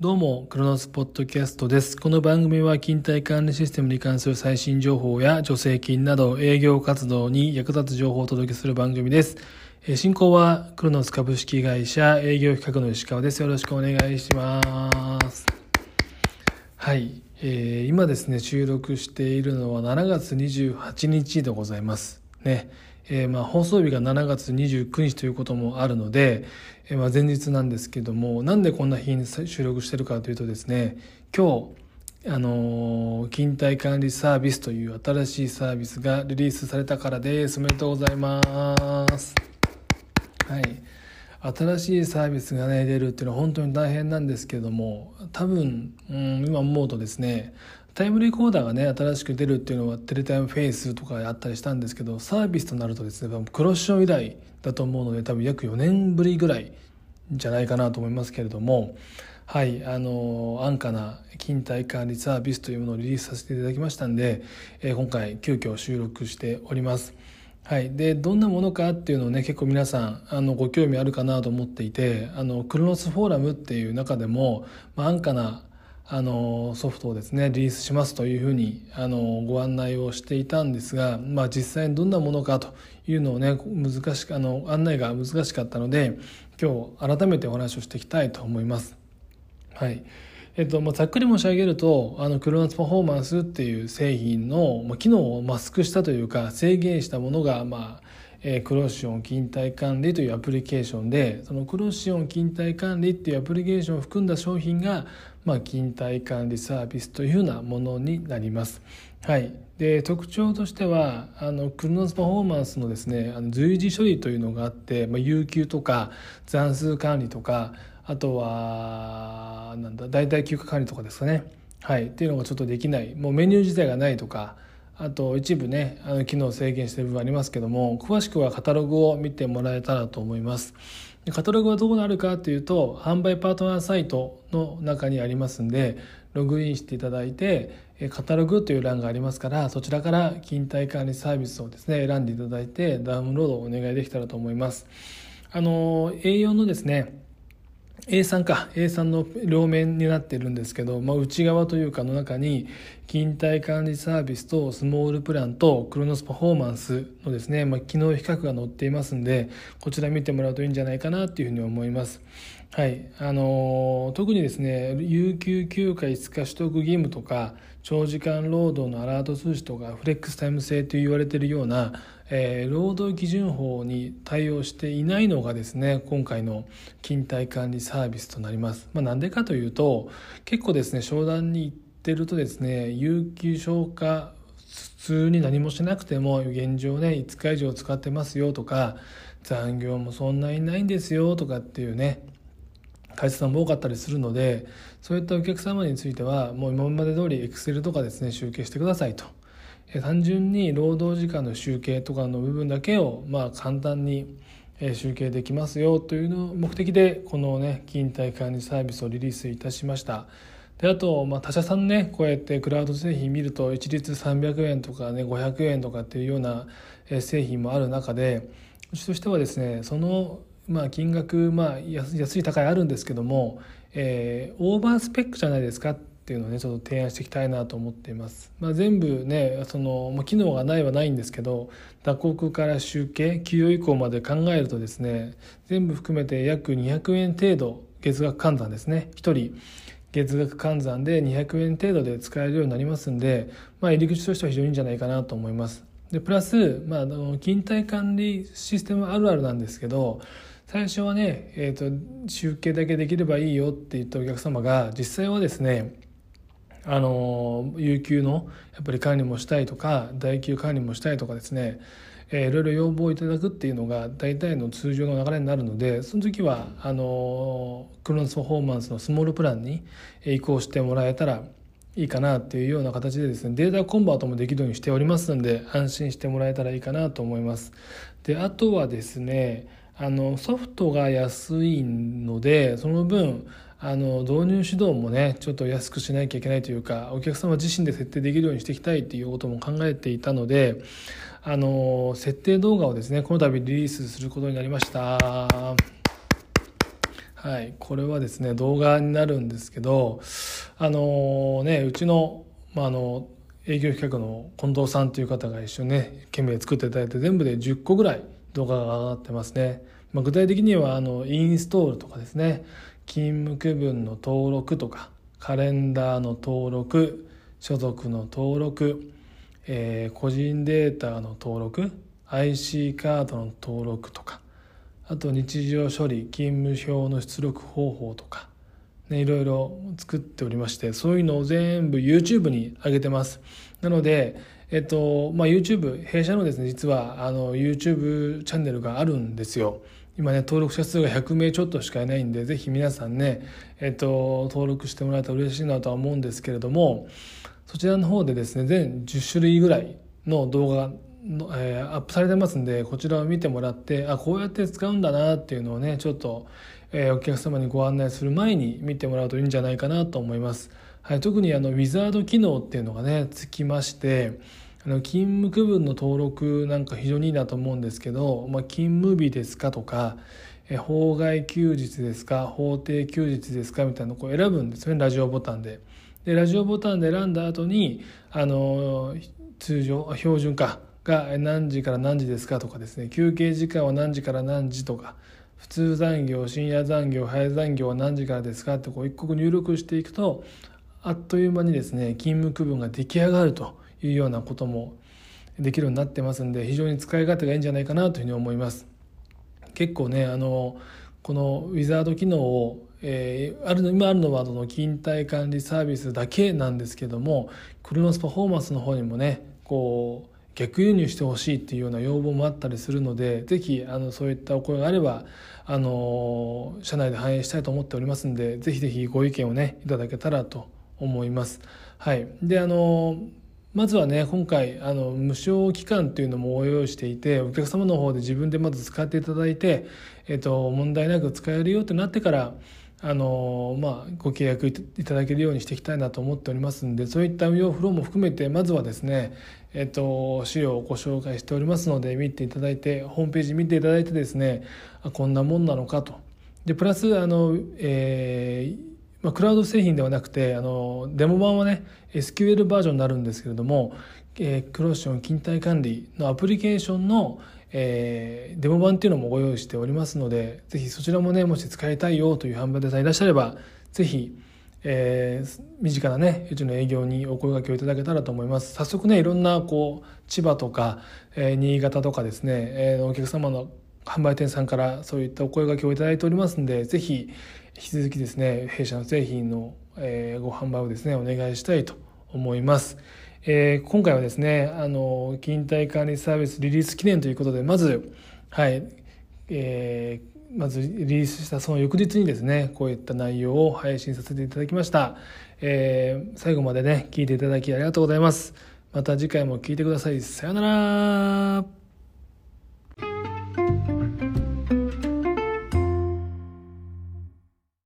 どうも、クロノスポッドキャストです。この番組は勤怠管理システムに関する最新情報や助成金など営業活動に役立つ情報をお届けする番組です。進行はクロノス株式会社営業企画の石川です。よろしくお願いします。はい、えー、今ですね、収録しているのは7月28日でございます。ね。えー、まあ放送日が7月29日ということもあるので、えー、まあ前日なんですけどもなんでこんな日に収録してるかというとですね今日あのー、勤怠管理サービスという新しいサービスがリリースされたからです。おめでとうございます。はい。新しいサービスがね出るっていうのは本当に大変なんですけども多分、うん、今思うとですねタイムレコーダーがね新しく出るっていうのはテレタイムフェイスとかあったりしたんですけどサービスとなるとですねクロッション以来だと思うので多分約4年ぶりぐらいじゃないかなと思いますけれどもはいあの安価な勤怠管理サービスというものをリリースさせていただきましたんで、えー、今回急遽収録しております。はい、でどんなものかっていうのをね結構皆さんあのご興味あるかなと思っていてあのクロノスフォーラムっていう中でも、まあ、安価なあのソフトをですねリリースしますというふうにあのご案内をしていたんですが、まあ、実際にどんなものかというのをね難しくあの案内が難しかったので今日改めてお話をしていきたいと思います。はいえっとまあ、ざっくり申し上げるとあのクロノスパフォーマンスっていう製品の、まあ、機能をマスクしたというか制限したものが、まあえー、クロシオン勤怠管理というアプリケーションでそのクロシオン勤怠管理っていうアプリケーションを含んだ商品が、まあ、勤怠管理サービスというようなものになります。はい、で特徴としてはあのクロノスパフォーマンスのですねあの随時処理というのがあって、まあ、有給とか残数管理とかあとはなんだ代替休暇管理とかですかね、はい、っていうのがちょっとできない。もうメニュー自体がないとかあと一部ねあの機能制限してる部分ありますけども詳しくはカタログを見てもらえたらと思います。カタログはどこにあるかというと販売パートナーサイトの中にありますんでログインしていただいてカタログという欄がありますからそちらから勤怠管理サービスをですね選んでいただいてダウンロードをお願いできたらと思います。あの A4 のですね A3 か。A3 の両面になってるんですけど、まあ、内側というかの中に勤怠管理サービスとスモールプランとクロノスパフォーマンスのですね、まあ、機能比較が載っていますんでこちら見てもらうといいんじゃないかなっていうふうに思います。はい。あのー、特にですね有給休暇5日取得義務とか長時間労働のアラート通知とかフレックスタイム制と言われているような、えー、労働基準法に対応していないのがですね今回の勤怠管理サービスとなります。まあ、なんでかというと結構ですね商談に行ってるとですね有給消化普通に何もしなくても現状ね5日以上使ってますよとか残業もそんなにないんですよとかっていうね会社さんも多かったりするのでそういったお客様についてはもう今まで通りエクセルとかですね集計してくださいと単純に労働時間の集計とかの部分だけをまあ簡単に集計できますよというのを目的でこのね勤怠管理サービスをリリースいたしました。であと、まあ、他社さんねこうやってクラウド製品見ると一律300円とかね500円とかっていうような製品もある中でうちとしてはですねそのまあ、金額、まあ、安い高いあるんですけども、えー、オーバースペックじゃないですかっていうのをねちょっと提案していきたいなと思っています、まあ、全部ねその、ま、機能がないはないんですけど打刻から集計給与以降まで考えるとですね全部含めて約200円程度月額換算ですね。1人月額換算で200円程度で使えるようになりますんで、まあ、入り口としては非常にいいんじゃないかなと思います。でプラス、まあ、あの勤怠管理システムあるあるなんですけど最初はね、えーと、集計だけできればいいよって言ったお客様が実際はですねあの有給のやっぱり管理もしたいとか代給管理もしたいとかですね、えー、いろいろ要望いただくっていうのが大体の通常の流れになるのでその時はあのクロノスパフォーマンスのスモールプランに移行してもらえたらいいかなっていうような形でですねデータコンバートもできるようにしておりますので安心してもらえたらいいかなと思います。であとはですねあのソフトが安いのでその分あの導入指導もねちょっと安くしなきゃいけないというかお客様自身で設定できるようにしていきたいっていうことも考えていたのであの設定動画をですねこの度リリースすることになりました。はい、これはですね動画になるんですけどあのねうちの,、まあ、あの営業企画の近藤さんという方が一緒にね懸命作っていただいて全部で10個ぐらい動画が上がってますね、まあ、具体的にはあのインストールとかですね勤務区分の登録とかカレンダーの登録所属の登録、えー、個人データの登録 IC カードの登録とかあと日常処理勤務表の出力方法とか、ね、いろいろ作っておりましてそういうのを全部 YouTube に上げてます。なので、えっとまあ、YouTube 弊社のですね実はあの YouTube チャンネルがあるんですよ。今ね登録者数が100名ちょっとしかいないんでぜひ皆さんね、えっと、登録してもらえたら嬉しいなとは思うんですけれどもそちらの方でですね全10種類ぐらいの動画の、えー、アップされてますんでこちらを見てもらってあこうやって使うんだなっていうのをねちょっと、えー、お客様にご案内する前に見てもらうといいんじゃないかなと思います、はい、特にあのウィザード機能っていうのがねつきましてあの勤務区分の登録なんか非常にいいなと思うんですけど、まあ、勤務日ですかとかえ法外休日ですか法定休日ですかみたいなのをこう選ぶんですねラジオボタンで。でラジオボタンで選んだ後にあの通常標準化が何時から何時ですかとかですね休憩時間は何時から何時とか普通残業深夜残業早残業は何時からですかってこう一刻入力していくとあっという間にですね勤務区分が出来上がるというようなこともできるようになってますんで非常に使い勝手がいいんじゃないかなというふうに思います結構ねあのこのウィザード機能を、えー、あるの今あるのはその勤怠管理サービスだけなんですけどもクロノスパフォーマンスの方にもねこう逆輸入してほしいっていうような要望もあったりするのでぜひあのそういったお声があればあの社内で反映したいと思っておりますんでぜひぜひご意見をねいただけたらと思います。はい、であのまずはね今回あの無償期間っていうのも応用していてお客様の方で自分でまず使っていただいて、えっと、問題なく使えるよってなってからあのまあ、ご契約いただけるようにしていきたいなと思っておりますのでそういった運用フローも含めてまずはですね、えっと、資料をご紹介しておりますので見ていただいてホームページ見ていただいてですねこんなもんなのかと。でプラスあの、えーまあ、クラウド製品ではなくてあのデモ版はね SQL バージョンになるんですけれども、えー、クロッション勤怠管理のアプリケーションの、えー、デモ版っていうのもご用意しておりますのでぜひそちらもねもし使いたいよという販売デザインいらっしゃればぜひ、えー、身近なねうちの営業にお声掛けをいただけたらと思います。早速ねいろんなこう千葉とか、えー、新潟とかですね、えー、お客様の販売店さんからそういったお声掛けをいただいておりますのでぜひ引き続きですね弊社の製品の、えー、ご販売をですねお願いしたいと思います。えー、今回はですねあの勤怠管理サービスリリース記念ということでまずはい、えー、まずリリースしたその翌日にですねこういった内容を配信させていただきました、えー、最後までね聞いていただきありがとうございます。また次回も聞いてください。さようなら。